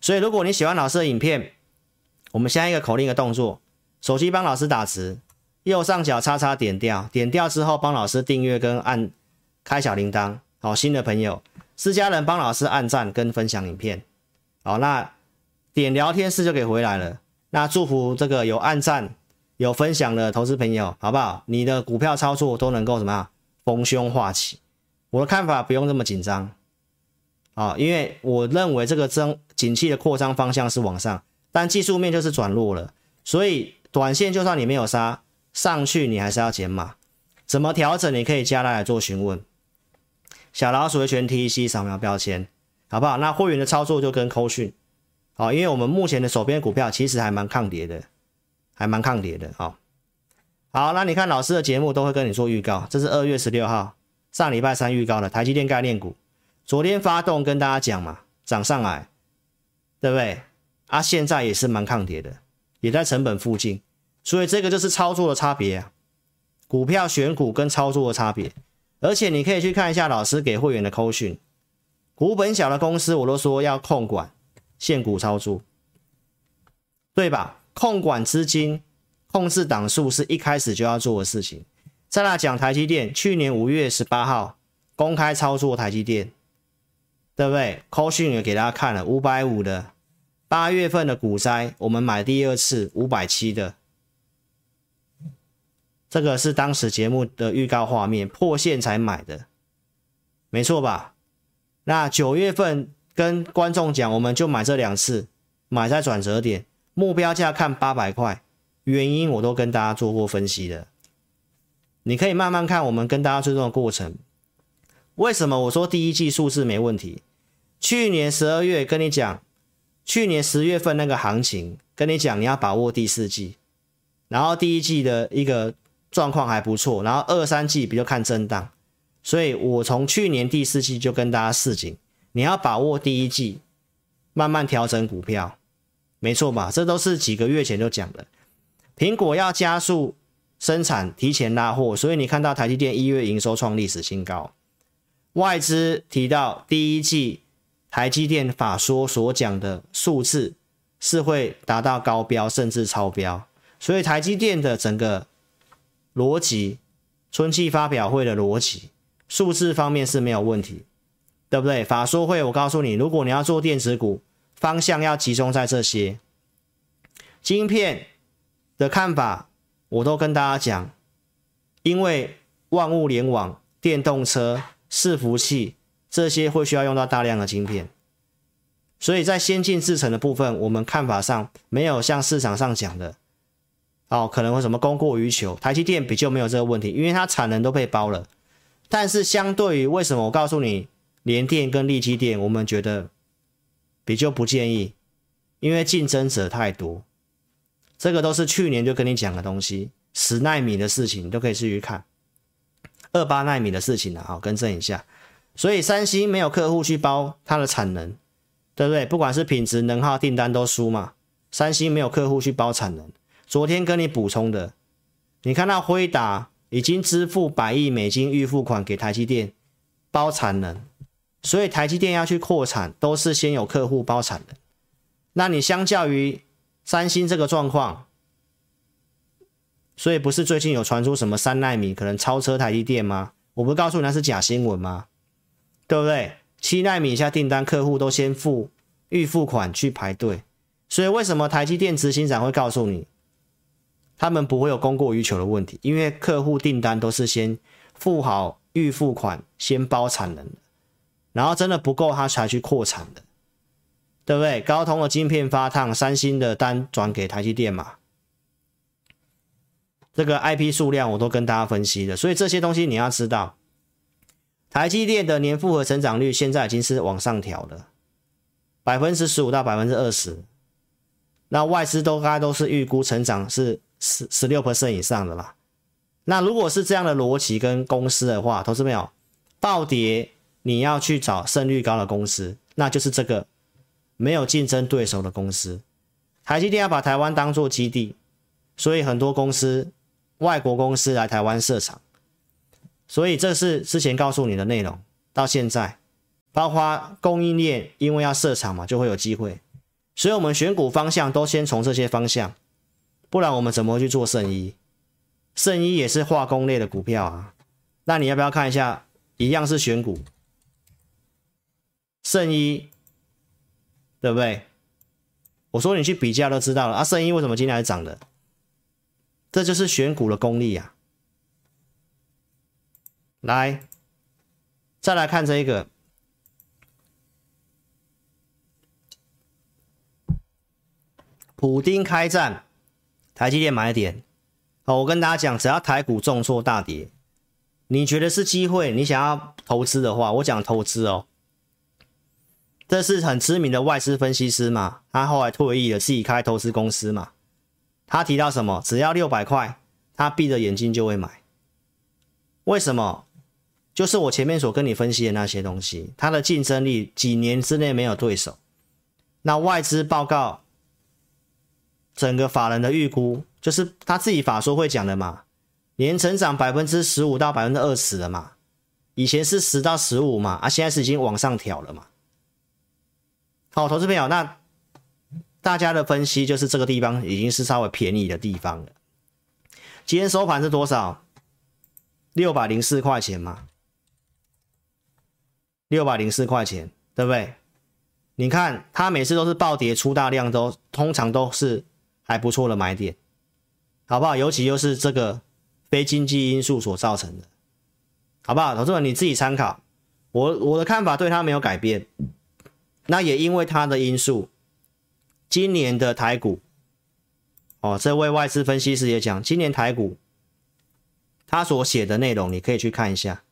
所以如果你喜欢老师的影片，我们下一个口令的动作，手机帮老师打字，右上角叉叉点掉，点掉之后帮老师订阅跟按开小铃铛，好，新的朋友。私家人帮老师按赞跟分享影片，好，那点聊天室就可以回来了。那祝福这个有按赞、有分享的投资朋友，好不好？你的股票操作都能够怎么样？逢凶化吉。我的看法不用这么紧张啊，因为我认为这个增景气的扩张方向是往上，但技术面就是转弱了，所以短线就算你没有杀上去，你还是要减码。怎么调整？你可以加来做询问。小老鼠的全 T C 扫描标签，好不好？那会员的操作就跟扣讯，好，因为我们目前的手边股票其实还蛮抗跌的，还蛮抗跌的，啊。好，那你看老师的节目都会跟你做预告，这是二月十六号上礼拜三预告的台积电概念股，昨天发动跟大家讲嘛，涨上来，对不对？啊，现在也是蛮抗跌的，也在成本附近，所以这个就是操作的差别啊。股票选股跟操作的差别，而且你可以去看一下老师给会员的扣讯，股本小的公司我都说要控管限股操作，对吧？控管资金、控制档数是一开始就要做的事情。再来讲台积电，去年五月十八号公开操作台积电，对不对？扣讯也给大家看了五百五的，八月份的股灾，我们买第二次五百七的。这个是当时节目的预告画面，破线才买的，没错吧？那九月份跟观众讲，我们就买这两次，买在转折点，目标价看八百块，原因我都跟大家做过分析的，你可以慢慢看我们跟大家追踪的过程。为什么我说第一季数字没问题？去年十二月跟你讲，去年十月份那个行情跟你讲，你要把握第四季，然后第一季的一个。状况还不错，然后二三季比较看震荡，所以我从去年第四季就跟大家示警，你要把握第一季，慢慢调整股票，没错吧？这都是几个月前就讲的。苹果要加速生产，提前拉货，所以你看到台积电一月营收创历史新高。外资提到第一季台积电法说所讲的数字是会达到高标，甚至超标，所以台积电的整个。逻辑，春季发表会的逻辑，数字方面是没有问题，对不对？法说会，我告诉你，如果你要做电子股，方向要集中在这些。晶片的看法，我都跟大家讲，因为万物联网、电动车、伺服器这些会需要用到大量的晶片，所以在先进制程的部分，我们看法上没有像市场上讲的。哦，可能会什么供过于求，台积电比较没有这个问题，因为它产能都被包了。但是相对于为什么我告诉你联电跟力积电，我们觉得比较不建议，因为竞争者太多。这个都是去年就跟你讲的东西，十奈米的事情你都可以继续看，二八奈米的事情呢，好，更正一下。所以三星没有客户去包它的产能，对不对？不管是品质、能耗、订单都输嘛。三星没有客户去包产能。昨天跟你补充的，你看到辉达已经支付百亿美金预付款给台积电包产能，所以台积电要去扩产都是先有客户包产能。那你相较于三星这个状况，所以不是最近有传出什么三奈米可能超车台积电吗？我不告诉你那是假新闻吗？对不对？七奈米以下订单客户都先付预付款去排队，所以为什么台积电执行长会告诉你？他们不会有供过于求的问题，因为客户订单都是先付好预付款，先包产能的，然后真的不够他才去扩产的，对不对？高通的晶片发烫，三星的单转给台积电嘛，这个 IP 数量我都跟大家分析了，所以这些东西你要知道，台积电的年复合成长率现在已经是往上调了，百分之十五到百分之二十，那外资都该都是预估成长是。十十六 percent 以上的啦，那如果是这样的逻辑跟公司的话，投资没有，暴跌你要去找胜率高的公司，那就是这个没有竞争对手的公司。台积电要把台湾当做基地，所以很多公司外国公司来台湾设厂，所以这是之前告诉你的内容。到现在，包括供应链因为要设厂嘛，就会有机会，所以我们选股方向都先从这些方向。不然我们怎么去做圣一？圣一也是化工类的股票啊。那你要不要看一下？一样是选股，圣一，对不对？我说你去比较都知道了啊。圣衣为什么今天还涨的？这就是选股的功力啊！来，再来看这一个，普丁开战，台积电买点。好，我跟大家讲，只要台股重挫大跌，你觉得是机会，你想要投资的话，我讲投资哦。这是很知名的外资分析师嘛，他后来退役了，自己开投资公司嘛。他提到什么？只要六百块，他闭着眼睛就会买。为什么？就是我前面所跟你分析的那些东西，它的竞争力几年之内没有对手。那外资报告，整个法人的预估，就是他自己法说会讲的嘛，年成长百分之十五到百分之二十了嘛，以前是十到十五嘛，啊，现在是已经往上调了嘛。好，投资朋友，那大家的分析就是这个地方已经是稍微便宜的地方了。今天收盘是多少？六百零四块钱嘛，六百零四块钱，对不对？你看它每次都是暴跌出大量，都通常都是还不错的买点，好不好？尤其又是这个非经济因素所造成的，好不好？投资者你自己参考，我我的看法对它没有改变。那也因为它的因素，今年的台股，哦，这位外资分析师也讲，今年台股，他所写的内容你可以去看一下，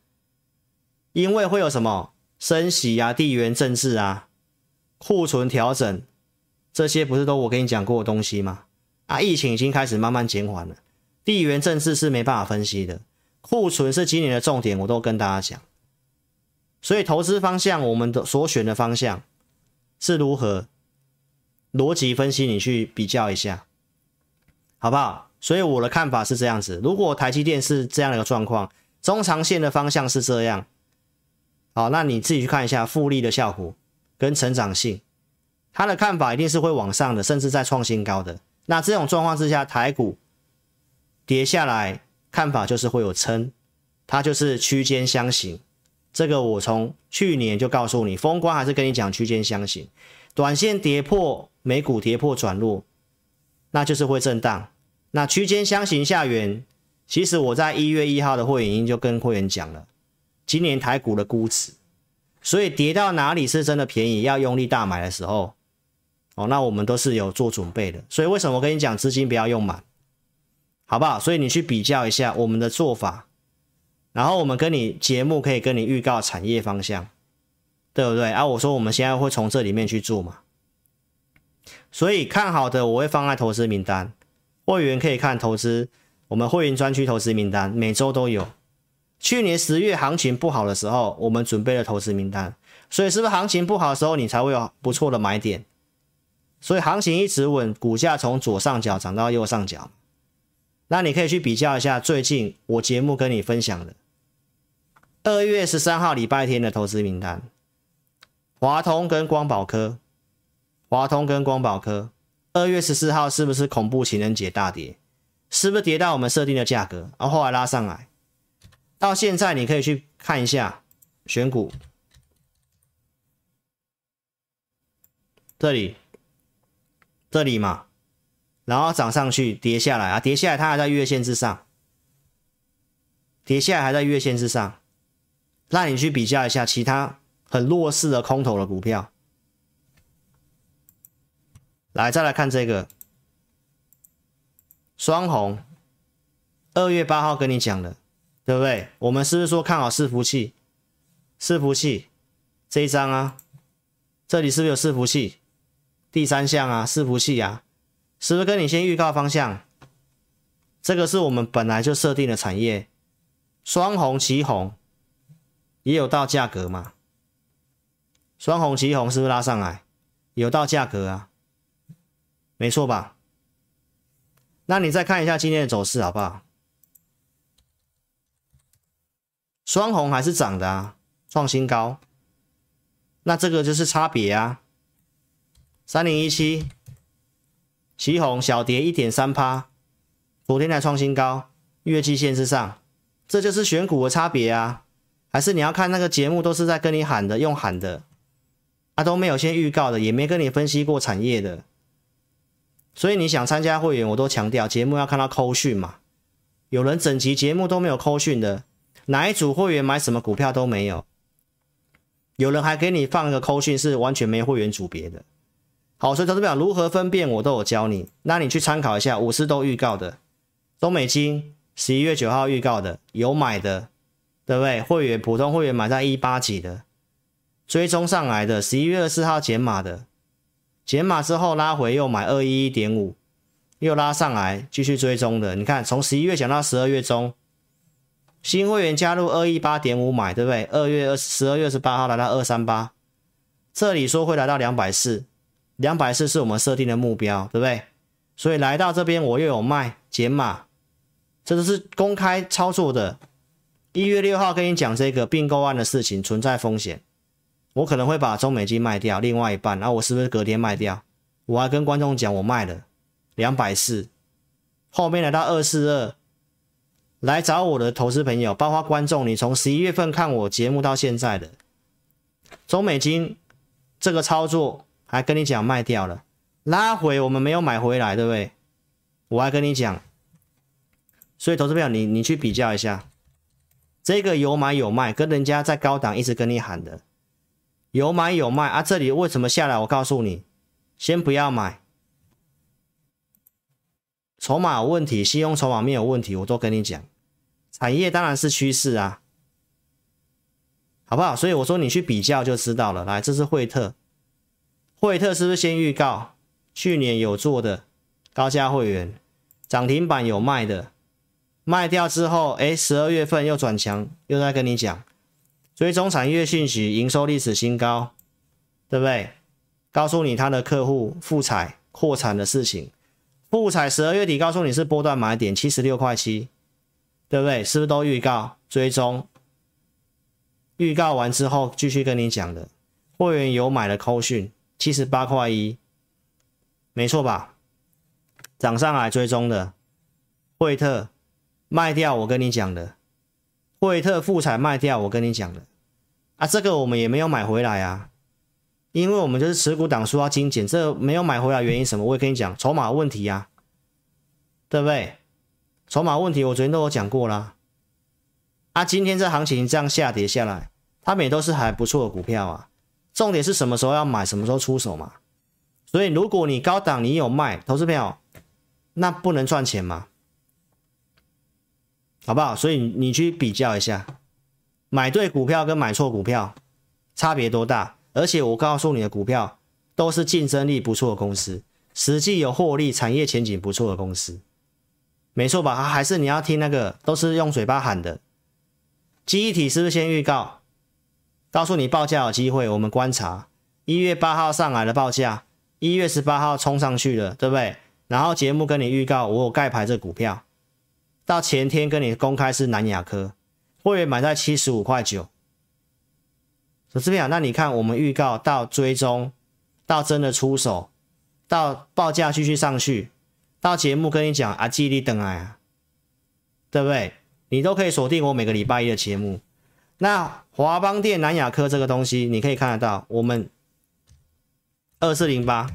因为会有什么升息啊、地缘政治啊、库存调整，这些不是都我跟你讲过的东西吗？啊，疫情已经开始慢慢减缓了，地缘政治是没办法分析的，库存是今年的重点，我都跟大家讲，所以投资方向，我们的所选的方向。是如何逻辑分析？你去比较一下，好不好？所以我的看法是这样子：如果台积电是这样的一个状况，中长线的方向是这样，好，那你自己去看一下复利的效果跟成长性，他的看法一定是会往上的，甚至在创新高的。那这种状况之下，台股跌下来，看法就是会有撑，它就是区间箱型。这个我从去年就告诉你，封关还是跟你讲区间箱型，短线跌破，美股跌破转弱，那就是会震荡。那区间箱型下缘，其实我在一月一号的会员已经就跟会员讲了，今年台股的估值，所以跌到哪里是真的便宜，要用力大买的时候，哦，那我们都是有做准备的。所以为什么我跟你讲资金不要用满，好不好？所以你去比较一下我们的做法。然后我们跟你节目可以跟你预告产业方向，对不对？啊，我说我们现在会从这里面去做嘛，所以看好的我会放在投资名单，会员可以看投资我们会员专区投资名单，每周都有。去年十月行情不好的时候，我们准备了投资名单，所以是不是行情不好的时候你才会有不错的买点？所以行情一直稳，股价从左上角涨到右上角，那你可以去比较一下最近我节目跟你分享的。二月十三号礼拜天的投资名单，华通跟光宝科，华通跟光宝科，二月十四号是不是恐怖情人节大跌？是不是跌到我们设定的价格？然后后来拉上来，到现在你可以去看一下选股，这里，这里嘛，然后涨上去，跌下来啊，跌下来它还在月线之上，跌下来还在月线之上。那你去比较一下其他很弱势的空头的股票，来再来看这个双红，二月八号跟你讲的，对不对？我们是不是说看好伺服器？伺服器这一张啊，这里是不是有伺服器？第三项啊，伺服器啊，是不是跟你先预告方向？这个是我们本来就设定的产业，双红齐红。也有到价格嘛？双红旗红是不是拉上来？有到价格啊，没错吧？那你再看一下今天的走势好不好？双红还是涨的啊，创新高。那这个就是差别啊。三零一七，旗红小跌一点三趴，昨天才创新高，月季线之上，这就是选股的差别啊。还是你要看那个节目，都是在跟你喊的，用喊的，啊都没有先预告的，也没跟你分析过产业的，所以你想参加会员，我都强调节目要看到扣讯嘛。有人整集节目都没有扣讯的，哪一组会员买什么股票都没有。有人还给你放一个扣讯，是完全没会员组别的。好，所以投资表如何分辨，我都有教你。那你去参考一下，五四都预告的，中美金十一月九号预告的，有买的，对不对？会员普通会员买在一八几的，追踪上来的，十一月二十四号减码的，减码之后拉回又买二一一点五，又拉上来继续追踪的。你看，从十一月讲到十二月中。新会员加入二一八点五买，对不对？二月二十二月十八号来到二三八，这里说会来到两百四，两百四是我们设定的目标，对不对？所以来到这边我又有卖减码，这都是公开操作的。一月六号跟你讲这个并购案的事情存在风险，我可能会把中美金卖掉，另外一半，然后我是不是隔天卖掉？我还跟观众讲我卖了两百四，后面来到二四二。来找我的投资朋友，包括观众，你从十一月份看我节目到现在的中美金这个操作，还跟你讲卖掉了，拉回我们没有买回来，对不对？我还跟你讲，所以投资朋友，你你去比较一下，这个有买有卖，跟人家在高档一直跟你喊的有买有卖啊，这里为什么下来？我告诉你，先不要买。筹码有问题，信用筹码没有问题，我都跟你讲。产业当然是趋势啊，好不好？所以我说你去比较就知道了。来，这是惠特，惠特是不是先预告？去年有做的高价会员涨停板有卖的，卖掉之后，哎，十二月份又转强，又在跟你讲，追踪产业讯息，营收历史新高，对不对？告诉你他的客户复采扩产的事情。复采十二月底告诉你是波段买点七十六块七，对不对？是不是都预告追踪？预告完之后继续跟你讲的，会员有买的扣讯七十八块一，没错吧？涨上来追踪的，惠特卖掉我跟你讲的，惠特富采卖掉我跟你讲的，啊，这个我们也没有买回来啊。因为我们就是持股档说要精简，这没有买回来原因什么？我也跟你讲，筹码问题呀、啊，对不对？筹码问题我昨天都有讲过啦。啊，今天这行情这样下跌下来，他们也都是还不错的股票啊。重点是什么时候要买，什么时候出手嘛。所以如果你高档你有卖，投资票，那不能赚钱嘛，好不好？所以你去比较一下，买对股票跟买错股票差别多大？而且我告诉你的股票都是竞争力不错的公司，实际有获利、产业前景不错的公司，没错吧？还是你要听那个都是用嘴巴喊的？记忆体是不是先预告，告诉你报价有机会？我们观察一月八号上来的报价，一月十八号冲上去了，对不对？然后节目跟你预告，我有盖牌这股票，到前天跟你公开是南亚科，会员买在七十五块九。这边啊，那你看，我们预告到追踪，到真的出手，到报价继续上去，到节目跟你讲啊，记忆力等来啊，对不对？你都可以锁定我每个礼拜一的节目。那华邦电、南亚科这个东西，你可以看得到，我们二四零八，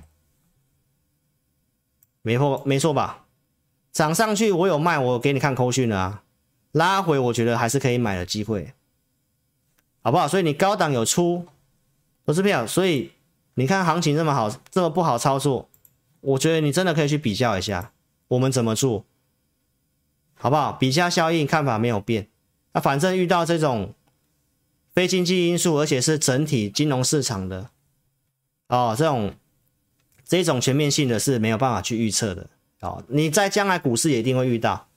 没错，没错吧？涨上去我有卖，我给你看扣讯了啊，拉回我觉得还是可以买的机会。好不好？所以你高档有出，不是票。所以你看行情这么好，这么不好操作，我觉得你真的可以去比较一下，我们怎么做，好不好？比价效应看法没有变，那反正遇到这种非经济因素，而且是整体金融市场的哦，这种这种全面性的是没有办法去预测的哦。你在将来股市也一定会遇到，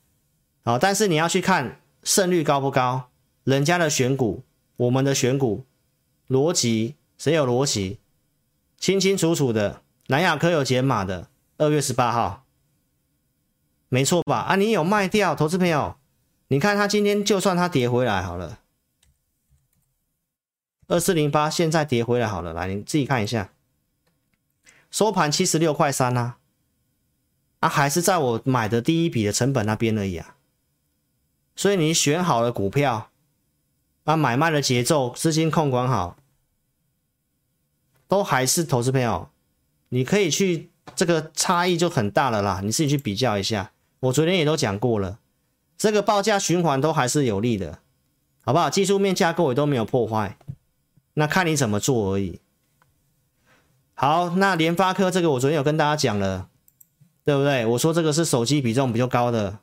哦，但是你要去看胜率高不高，人家的选股。我们的选股逻辑，谁有逻辑？清清楚楚的。南亚科有解码的，二月十八号，没错吧？啊，你有卖掉，投资朋友，你看它今天就算它跌回来好了，二四零八现在跌回来好了，来你自己看一下，收盘七十六块三啊，啊，还是在我买的第一笔的成本那边而已啊，所以你选好了股票。把买卖的节奏、资金控管好，都还是投资朋友，你可以去这个差异就很大了啦。你自己去比较一下，我昨天也都讲过了，这个报价循环都还是有利的，好不好？技术面架构也都没有破坏，那看你怎么做而已。好，那联发科这个我昨天有跟大家讲了，对不对？我说这个是手机比重比较高的，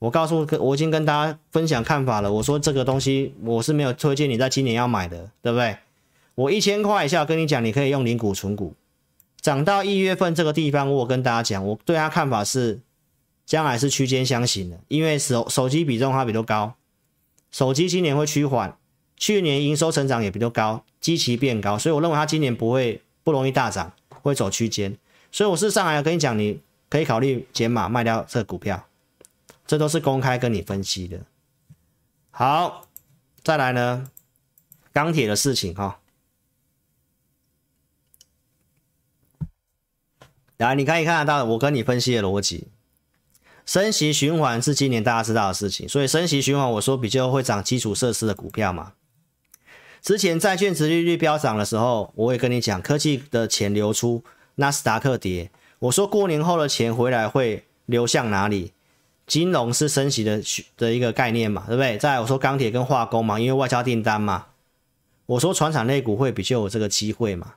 我告诉我已经跟大家分享看法了。我说这个东西我是没有推荐你在今年要买的，对不对？我一千块以下跟你讲，你可以用零股存股，涨到一月份这个地方，我跟大家讲，我对他看法是将来是区间箱型的，因为手手机比重它比较高，手机今年会趋缓，去年营收成长也比较高，基期变高，所以我认为它今年不会。不容易大涨，会走区间，所以我是上来跟你讲，你可以考虑减码卖掉这股票，这都是公开跟你分析的。好，再来呢，钢铁的事情哈，来，你可以看得到我跟你分析的逻辑，升息循环是今年大家知道的事情，所以升息循环我说比较会涨基础设施的股票嘛。之前债券殖利率飙涨的时候，我也跟你讲，科技的钱流出，纳斯达克跌。我说过年后的钱回来会流向哪里？金融是升息的的一个概念嘛，对不对？再来我说钢铁跟化工嘛，因为外交订单嘛。我说船厂类股会比较有这个机会嘛。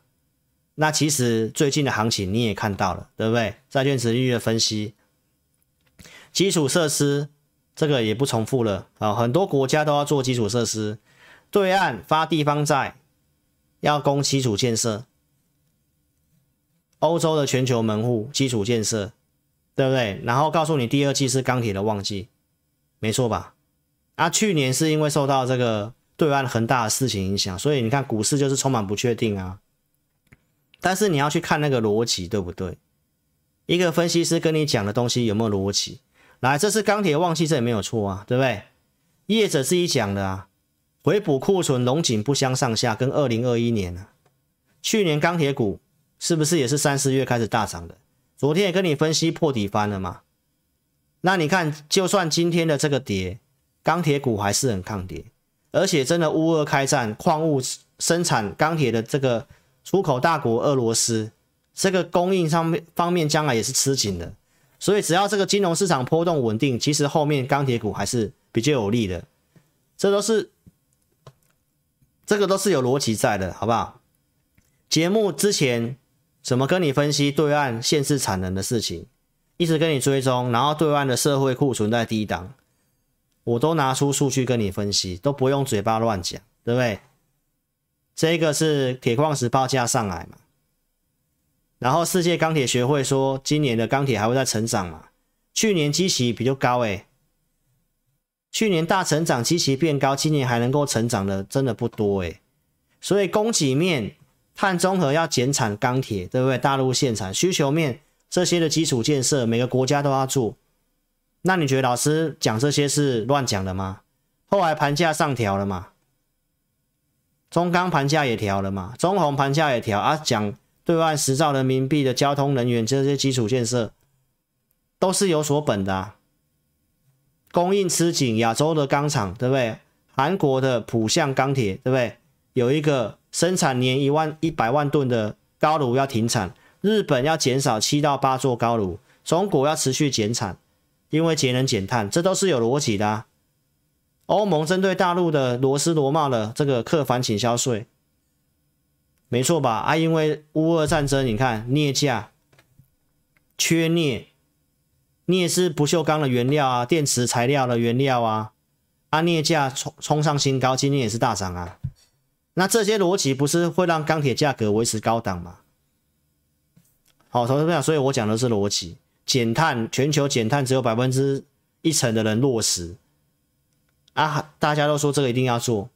那其实最近的行情你也看到了，对不对？债券殖利率的分析，基础设施这个也不重复了啊，很多国家都要做基础设施。对岸发地方债，要攻基础建设。欧洲的全球门户基础建设，对不对？然后告诉你，第二季是钢铁的旺季，没错吧？啊，去年是因为受到这个对岸恒大的事情影响，所以你看股市就是充满不确定啊。但是你要去看那个逻辑，对不对？一个分析师跟你讲的东西有没有逻辑？来，这是钢铁旺季，这也没有错啊，对不对？业者自己讲的啊。回补库存，龙井不相上下，跟二零二一年啊，去年钢铁股是不是也是三四月开始大涨的？昨天也跟你分析破底翻了嘛？那你看，就算今天的这个跌，钢铁股还是很抗跌，而且真的乌俄开战，矿物生产钢铁的这个出口大国俄罗斯，这个供应上面方面将来也是吃紧的，所以只要这个金融市场波动稳定，其实后面钢铁股还是比较有利的，这都是。这个都是有逻辑在的，好不好？节目之前怎么跟你分析对岸限制产能的事情，一直跟你追踪，然后对岸的社会库存在低档，我都拿出数据跟你分析，都不用嘴巴乱讲，对不对？这个是铁矿石报价上来嘛，然后世界钢铁学会说今年的钢铁还会再成长嘛，去年基期比较高诶。去年大成长，基期变高，今年还能够成长的真的不多诶。所以供给面碳中和要减产钢铁，对不对？大陆限产，需求面这些的基础建设，每个国家都要做。那你觉得老师讲这些是乱讲的吗？后来盘价上调了嘛？中钢盘价也调了嘛？中红盘价也调啊？讲对外十兆人民币的交通能源这些基础建设，都是有所本的啊。供应吃紧，亚洲的钢厂，对不对？韩国的浦项钢铁，对不对？有一个生产年一万一百万吨的高炉要停产，日本要减少七到八座高炉，中国要持续减产，因为节能减碳，这都是有逻辑的啊。欧盟针对大陆的螺丝螺帽的这个课反倾销税，没错吧？啊，因为乌俄战争，你看镍价缺镍。镍是不锈钢的原料啊，电池材料的原料啊，啊，镍价冲冲上新高，今天也是大涨啊。那这些逻辑不是会让钢铁价格维持高档吗？好，投资朋友，所以我讲的是逻辑，减碳，全球减碳只有百分之一成的人落实啊，大家都说这个一定要做，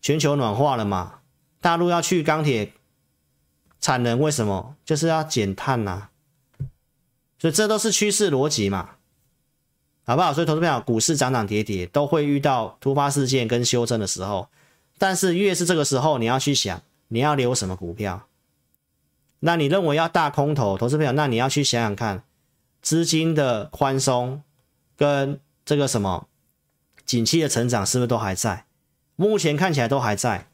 全球暖化了嘛，大陆要去钢铁产能，为什么？就是要减碳呐、啊。所以这都是趋势逻辑嘛，好不好？所以投资朋友，股市涨涨跌跌都会遇到突发事件跟修正的时候，但是越是这个时候，你要去想你要留什么股票。那你认为要大空头，投资朋友，那你要去想想看，资金的宽松跟这个什么景气的成长是不是都还在？目前看起来都还在，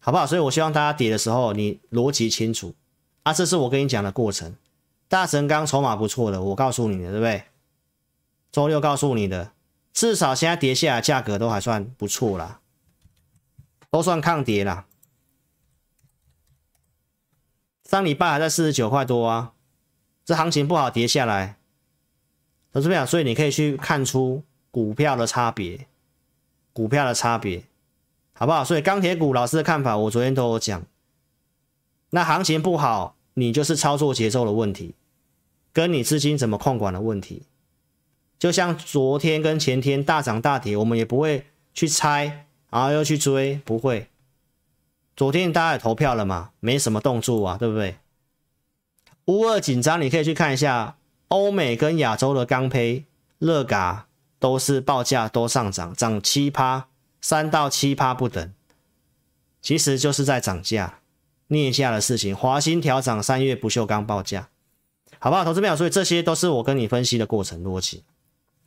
好不好？所以我希望大家跌的时候，你逻辑清楚。啊，这是我跟你讲的过程。大神刚筹码不错的，我告诉你的，对不对？周六告诉你的，至少现在跌下来价格都还算不错啦，都算抗跌啦。上礼拜还在四十九块多啊，这行情不好跌下来，投资朋友，所以你可以去看出股票的差别，股票的差别，好不好？所以钢铁股老师的看法，我昨天都有讲。那行情不好，你就是操作节奏的问题，跟你资金怎么控管的问题。就像昨天跟前天大涨大跌，我们也不会去猜，然后又去追，不会。昨天大家也投票了嘛，没什么动作啊，对不对？乌二紧张，你可以去看一下欧美跟亚洲的钢坯、热轧都是报价都上涨，涨七趴，三到七趴不等，其实就是在涨价、镍价的事情。华新调涨三月不锈钢报价，好不好？投资朋友，所以这些都是我跟你分析的过程逻辑，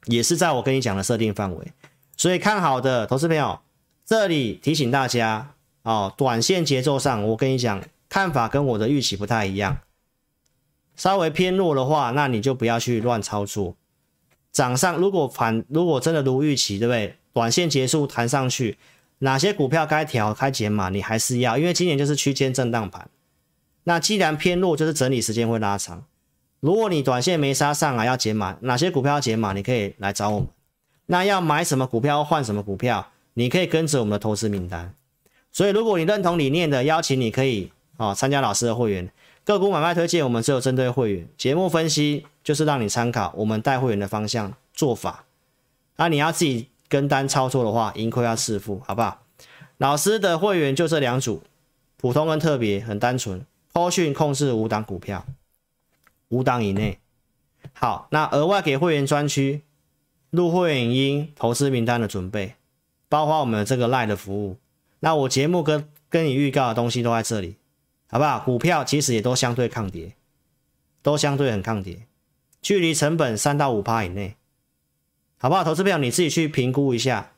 也是在我跟你讲的设定范围。所以看好的投资朋友，这里提醒大家。哦，短线节奏上，我跟你讲，看法跟我的预期不太一样，稍微偏弱的话，那你就不要去乱操作。涨上如果反，如果真的如预期，对不对？短线结束弹上去，哪些股票该调开减码，你还是要，因为今年就是区间震荡盘。那既然偏弱，就是整理时间会拉长。如果你短线没杀上来要减码，哪些股票要减码，你可以来找我们。那要买什么股票换什么股票，你可以跟着我们的投资名单。所以，如果你认同理念的，邀请你可以啊参加老师的会员个股买卖推荐，我们只有针对会员节目分析，就是让你参考我们带会员的方向做法。那你要自己跟单操作的话，盈亏要自负，好不好？老师的会员就这两组，普通跟特别，很单纯。扣讯控制五档股票，五档以内。好，那额外给会员专区入会员影音投资名单的准备，包括我们的这个 LINE 的服务。那我节目跟跟你预告的东西都在这里，好不好？股票其实也都相对抗跌，都相对很抗跌，距离成本三到五趴以内，好不好？投资票你自己去评估一下，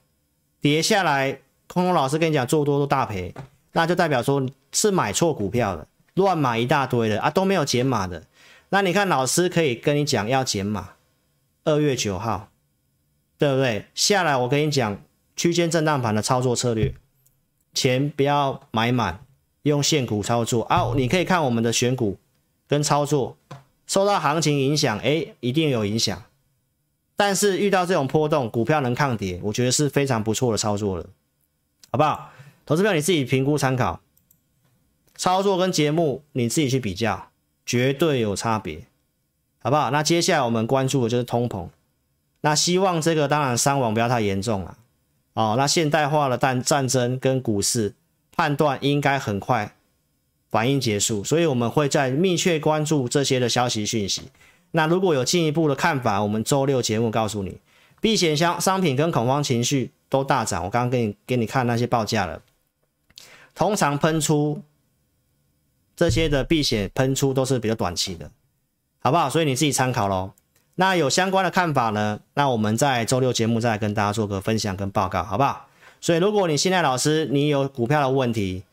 跌下来，空空老师跟你讲做多都大赔，那就代表说是买错股票了，乱买一大堆的啊，都没有减码的。那你看老师可以跟你讲要减码，二月九号，对不对？下来我跟你讲区间震荡盘的操作策略。钱不要买满，用现股操作啊！你可以看我们的选股跟操作，受到行情影响，哎，一定有影响。但是遇到这种波动，股票能抗跌，我觉得是非常不错的操作了，好不好？投资票你自己评估参考，操作跟节目你自己去比较，绝对有差别，好不好？那接下来我们关注的就是通膨，那希望这个当然伤亡不要太严重了。哦，那现代化的战战争跟股市判断应该很快反应结束，所以我们会在密切关注这些的消息讯息。那如果有进一步的看法，我们周六节目告诉你，避险箱商品跟恐慌情绪都大涨。我刚刚给你给你看那些报价了，通常喷出这些的避险喷出都是比较短期的，好不好？所以你自己参考喽。那有相关的看法呢？那我们在周六节目再跟大家做个分享跟报告，好不好？所以如果你现在老师你有股票的问题，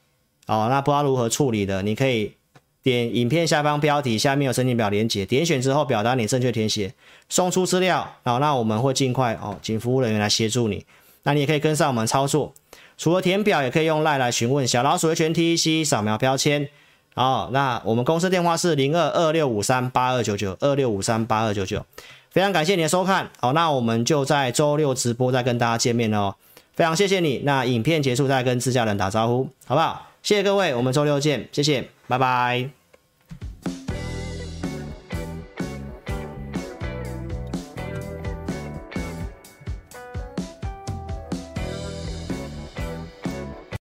哦，那不知道如何处理的，你可以点影片下方标题下面有申请表连结，点选之后表达你正确填写，送出资料，好，那我们会尽快哦，请服务人员来协助你。那你也可以跟上我们操作，除了填表，也可以用赖来询问小老鼠的全 TEC 扫描标签。好，那我们公司电话是零二二六五三八二九九二六五三八二九九，非常感谢你的收看。好，那我们就在周六直播再跟大家见面哦，非常谢谢你。那影片结束再跟自家人打招呼，好不好？谢谢各位，我们周六见，谢谢，拜拜。